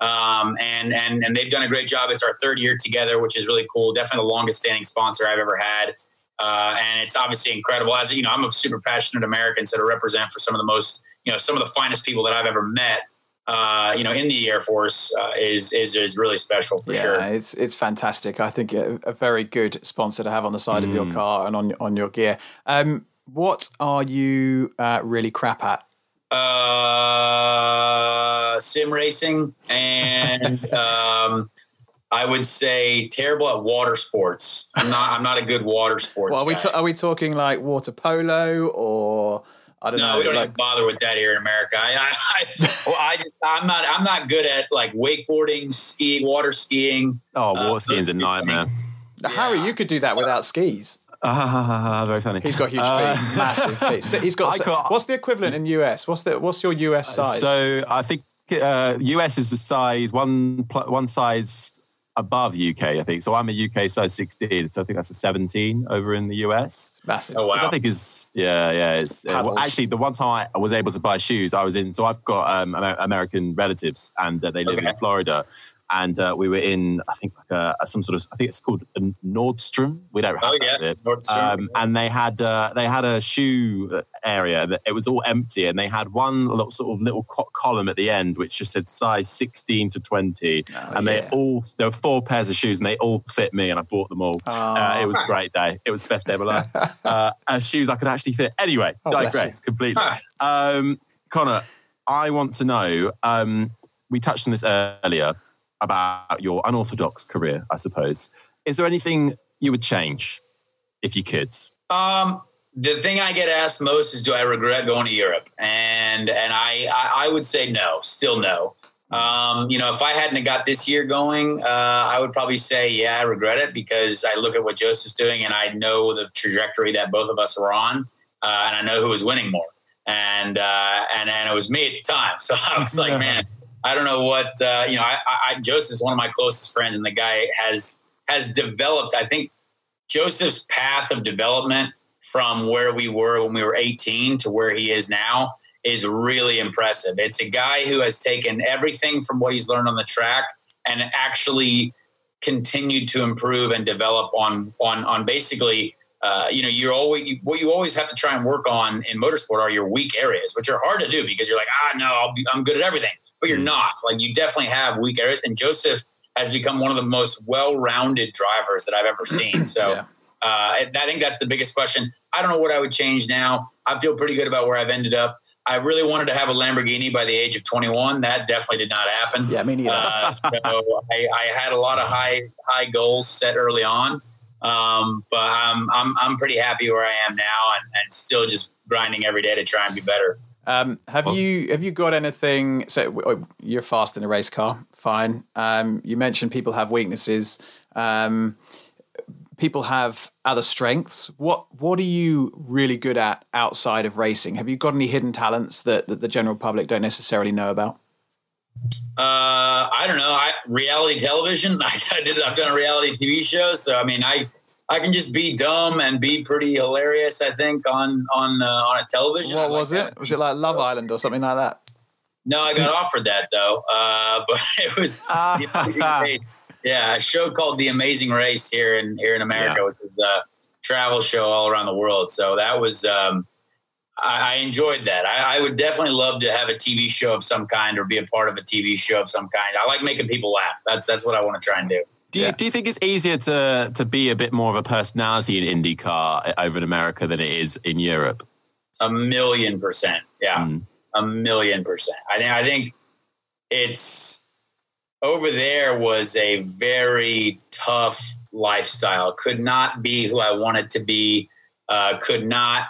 Um, and, and, and they've done a great job. It's our third year together, which is really cool. Definitely the longest standing sponsor I've ever had. Uh, and it's obviously incredible. As you know, I'm a super passionate American, so to represent for some of the most, you know, some of the finest people that I've ever met, uh, you know, in the Air Force uh, is, is is really special for yeah, sure. it's it's fantastic. I think a, a, very good sponsor to have on the side mm. of your mm. car and on on your gear. Um, what are you uh, really crap at? Uh, sim racing and um, I would say terrible at water sports. I'm not. I'm not a good water sports. Well, are we are we talking like water polo or? I don't no, know. we don't like, even bother with that here in America. I, I, I, well, I just, I'm not, I'm not good at like wakeboarding, skiing, water skiing. Oh, water uh, skiing's a nightmare. Yeah. Harry, you could do that without skis. Uh, very funny. He's got huge uh, feet, massive feet. So he's got. got what's the equivalent in US? What's the What's your US size? So I think uh, US is the size one one size above UK, I think. So I'm a UK size 16, so I think that's a 17 over in the US. Massive. Oh wow! Which I think is yeah, yeah. It's uh, well, actually the one time I was able to buy shoes, I was in. So I've got um, American relatives, and uh, they live okay. in Florida. And uh, we were in, I think, like a, some sort of, I think it's called Nordstrom. We don't have oh, yeah. it. Nordstrom. Um, and they had uh, they had a shoe area that it was all empty, and they had one little sort of little co- column at the end which just said size 16 to 20, oh, and they yeah. all there were four pairs of shoes, and they all fit me, and I bought them all. Oh. Uh, it was a great day. It was the best day of my life. uh, and shoes I could actually fit. Anyway, oh, digress completely. Um, Conor, I want to know. Um, we touched on this earlier about your unorthodox career, I suppose. Is there anything you would change if you could? Um, the thing I get asked most is, do I regret going to Europe? And and I I, I would say no, still no. Um, you know, if I hadn't got this year going, uh, I would probably say, yeah, I regret it because I look at what Josef's doing and I know the trajectory that both of us are on, uh, and I know who was winning more, and uh, and and it was me at the time. So I was like, man, I don't know what uh, you know. I, I, Josef is one of my closest friends, and the guy has has developed. I think Josef's path of development from where we were when we were 18 to where he is now is really impressive. It's a guy who has taken everything from what he's learned on the track and actually continued to improve and develop on on on basically. Uh, you know, you're always what you always have to try and work on in motorsport are your weak areas, which are hard to do because you're like, ah, no, I'll be, I'm good at everything but you're hmm. not. Like you definitely have weak areas. And Josef has become one of the most well-rounded drivers that I've ever seen. So yeah. uh, I think that's the biggest question. I don't know what I would change now. I feel pretty good about where I've ended up. I really wanted to have a Lamborghini by the age of 21. That definitely did not happen. Yeah, me neither. uh, so I, I, had a lot of high high goals set early on, um, but I'm, I'm I'm pretty happy where I am now, and, and still just grinding every day to try and be better. Um, have well, you have you got anything? So oh, you're fast in a race car, fine. Um, you mentioned people have weaknesses. Um, people have other strengths. What what are you really good at outside of racing? Have you got any hidden talents that, that the general public don't necessarily know about? Uh, I don't know. I reality television. I, I did. I've done a reality TV show, so I mean, I I can just be dumb and be pretty hilarious. I think on on uh, on a television. What was it? Was it like Love Island or something like that? No, I got offered that though, uh, but it was yeah a show called The Amazing Race here in here in America, yeah. which is a travel show all around the world. So that was. Um, I, I enjoyed that. I, I would definitely love to have a TV show of some kind or be a part of a TV show of some kind. I like making people laugh. That's that's what I want to try and do. Do you, yeah. do you think it's easier to to be a bit more of a personality in IndyCar over in America than it is in Europe? A million percent, yeah, mm. a million percent. I think I think it's over there was a very tough lifestyle. Could not be who I wanted to be. Uh, could not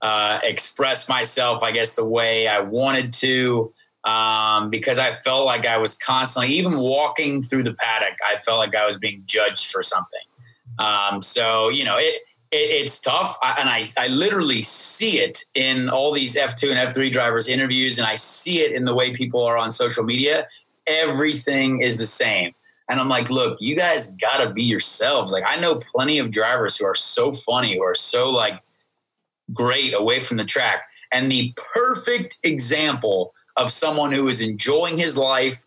uh, express myself, I guess, the way I wanted to. Um, because I felt like I was constantly, even walking through the paddock, I felt like I was being judged for something. Um, so you know, it, it it's tough, I, and I I literally see it in all these F two and F three drivers interviews, and I see it in the way people are on social media. Everything is the same. And I'm like, look, you guys gotta be yourselves. Like, I know plenty of drivers who are so funny, who are so like great away from the track. And the perfect example of someone who is enjoying his life,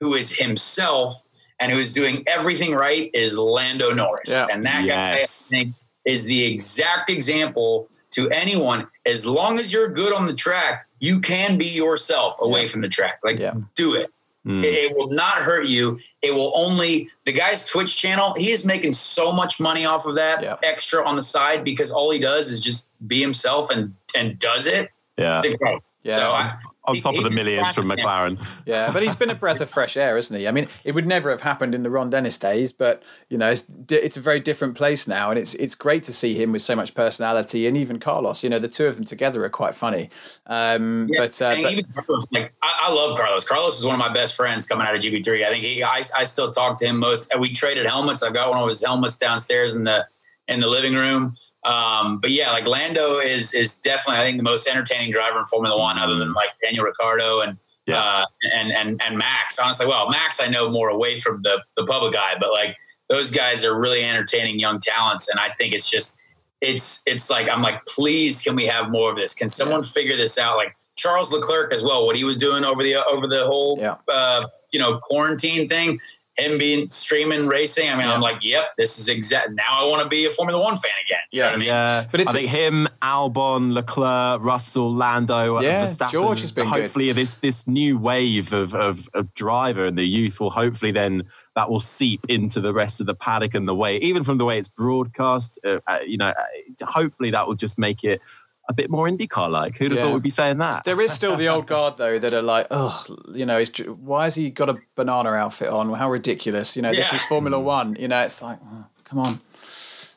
who is himself, and who is doing everything right is Lando Norris. Yeah. And that guy, I think, is the exact example to anyone. As long as you're good on the track, you can be yourself away from the track. Like, Yeah. do it. Mm. It, it will not hurt you. It will only the guy's Twitch channel. He is making so much money off of that Yeah. extra on the side because all he does is just be himself and and does it. Yeah. It's incredible. Yeah. So I, On top of the millions from. McLaren. Yeah, but he's been a breath of fresh air, isn't he? I mean, it would never have happened in the Ron Dennis days, but you know, it's it's a very different place now, and it's it's great to see him with so much personality, and even Carlos. You know, the two of them together are quite funny. Um, Yeah, but, uh, and but even Carlos, like I, I love Carlos. Carlos is one of my best friends coming out of GP3. I think he, I, I still talk to him most. We traded helmets. I've got one of his helmets downstairs in the in the living room. Um, but yeah, like Lando is is definitely I think the most entertaining driver in Formula One, other than like Daniel Ricciardo and Yeah. uh, and and and Max. Honestly, well, Max I know more away from the the public eye, but like those guys are really entertaining young talents, and I think it's just it's it's like I'm like, please, can we have more of this? Can someone figure this out? Like Charles Leclerc as well, what he was doing over the over the whole Yeah. uh, you know quarantine thing, him being streaming racing. I mean, I'm like, yep, this is exact. Now I want to be a Formula One fan again. You know what I mean? Yeah, But but it's- I think him, Albon, Leclerc, Russell, Lando, Yeah, Verstappen, George has been good. hopefully this this new wave of, of of driver and the youth will hopefully then that will seep into the rest of the paddock and the way even from the way it's broadcast. Uh, uh, you know, uh, hopefully that will just make it a bit more IndyCar like. Who'd have Yeah. thought we'd be saying that? There is still the old guard though that are like, oh, you know, why has he got a banana outfit on? How ridiculous! You know, this is Formula One. You know, it's like, oh, come on,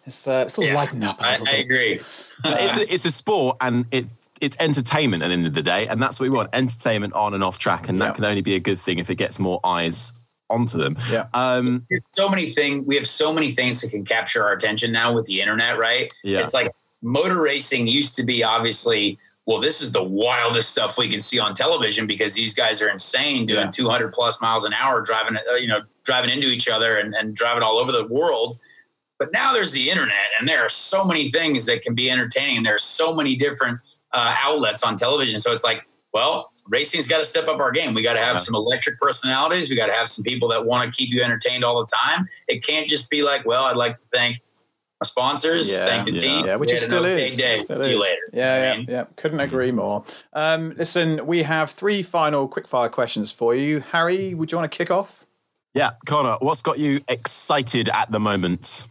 it's uh, it's all Yeah. lighten up a I, little bit. I bit. agree. it's a, it's a sport and it it's entertainment at the end of the day, and that's what we want: entertainment on and off track, and Yeah. that can only be a good thing if it gets more eyes onto them. Yeah. Um, so many things. We have so many things that can capture our attention now with the internet, right? Yeah. It's like motor racing used to be obviously. Well, this is the wildest stuff we can see on television because these guys are insane doing Yeah. 200 plus miles an hour, driving, uh, you know, driving into each other and, and driving all over the world. But now there's the internet, and there are so many things that can be entertaining. There's so many different uh, outlets on television. So it's like, well, racing's got to step up our game. We got to have Yeah. some electric personalities. We got to have some people that want to keep you entertained all the time. It can't just be like, well, I'd like to thank sponsors, Yeah. thank the Yeah. team. Yeah, which We it had still is. Day. Still See you is. later. Yeah, I yeah, mean, yeah. Couldn't agree more. Um, listen, we have three final quickfire questions for you. Harry, would you want to kick off? yeah, Conor, what's got you excited at the moment?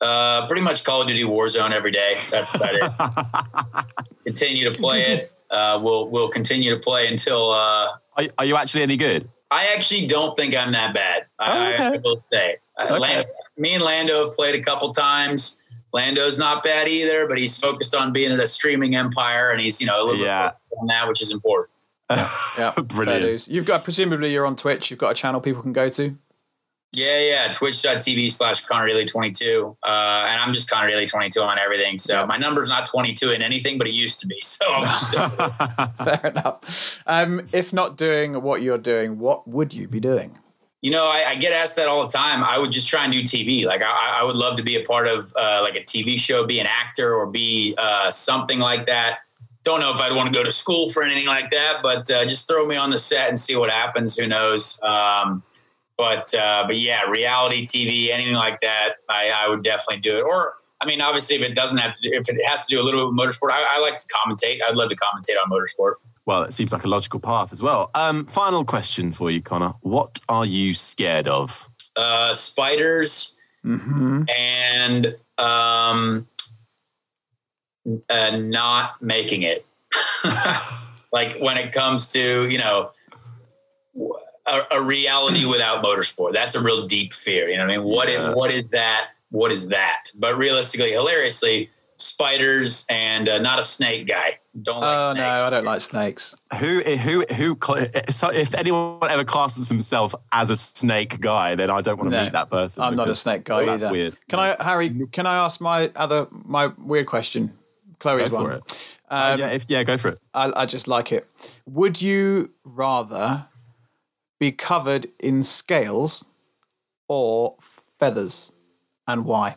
Uh, pretty much Call of Duty Warzone every day. That's about it. continue to play it. Uh, we'll we'll continue to play until uh, Are, are you actually any good? I actually don't think I'm that bad. Oh, I, I okay. will say. Okay. Lan- me and Lando have played a couple times. Lando's not bad either, but he's focused on being in a streaming empire, and he's you know a little Yeah. bit focused on that, which is important. Yeah, fair Brilliant. You've got presumably you're on Twitch. You've got a channel people can go to. Yeah, yeah. Twitch.tv slash Conor Daly 22. Uh, and I'm just Conor Daly 22 on everything. So my number's not 22 in anything, but it used to be. So I'm just, Fair enough. Um, if not doing what you're doing, what would you be doing? You know, I, I get asked that all the time. I would just try and do TV. Like I, I would love to be a part of uh, like a TV show, be an actor or be uh, something like that. Don't know if I'd want to go to school for anything like that, but uh, just throw me on the set and see what happens. Who knows? Um, but uh, but yeah, reality TV, anything like that, I, I would definitely do it. Or I mean, obviously, if it doesn't have to, do, if it has to do a little bit with motorsport, I, I like to commentate. I'd love to commentate on motorsport. Well, it seems like a logical path as well. Um, final question for you, Conor. What are you scared of? Uh, spiders Mm-hmm. and um, uh, not making it. like when it comes to you know a, a reality without motorsport, that's a real deep fear. You know what I mean? What is Yeah. what is that? What is that? But realistically, hilariously, spiders, and uh, not a snake guy. Don't like Oh no, snakes. I don't like snakes. Who who who? So if anyone ever classes himself as a snake guy, then I don't want to No, meet that person. I'm not a snake guy well, that's either. Weird. Can I, Harry? Can I ask my other my weird question? Chloe's Go for one. it. Uh, yeah, if, yeah, go for it. I, I just like it. Would you rather be covered in scales or feathers, and why?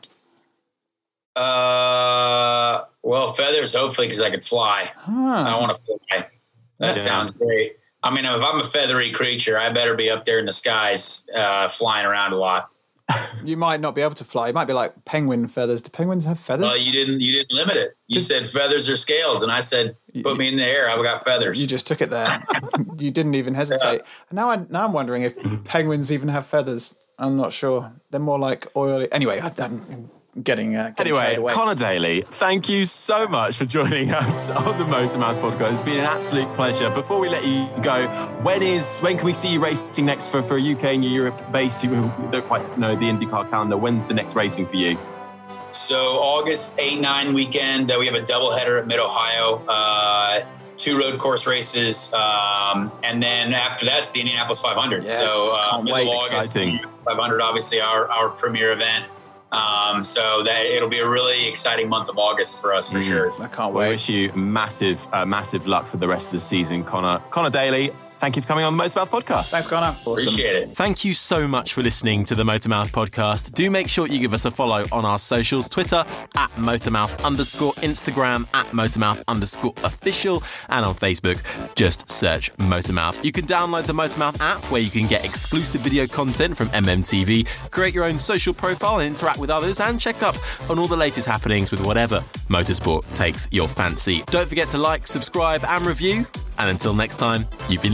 Uh, well, feathers, hopefully, because I could fly. I want to fly. That Yeah. sounds great. I mean, if I'm a feathery creature, I better be up there in the skies, uh, flying around a lot. You might not be able to fly. It might be like penguin feathers. Do penguins have feathers? Well, you didn't. You didn't limit it. You said feathers or scales, and I said, put me in the air. I've got feathers. You just took it there. you didn't even hesitate. And now, I, now I'm wondering if penguins even have feathers. I'm not sure. They're more like oily. Anyway, I'm getting, uh, getting Anyway, carried away. Conor Daly, thank you so much for joining us on the Motor Mouth podcast. It's been an absolute pleasure. Before we let you go, when is when can we see you racing next for, for UK and Europe based You who don't quite know the IndyCar calendar? When's the next racing for you? So August 8, 9 weekend, uh, we have a doubleheader at Mid Ohio, uh, two road course races, um, and then after that's the Indianapolis 500. Yes, so uh, middle wait. August, Exciting. 500, obviously our, our premier event. Um, so that it'll be a really exciting month of August for us for sure. I can't wait. We wish you massive, uh, massive luck for the rest of the season, Conor. Conor Daly, thank you for coming on the Motor Mouth podcast. Thanks, Conor. Awesome. Appreciate it. Thank you so much for listening to the Motormouth podcast. Do make sure you give us a follow on our socials Twitter at Motormouth underscore, Instagram at Motormouth underscore official, and on Facebook, just search Motormouth. You can download the Motormouth app where you can get exclusive video content from MMTV, create your own social profile and interact with others, and check up on all the latest happenings with whatever motorsport takes your fancy. Don't forget to like, subscribe, and review. And until next time, you've been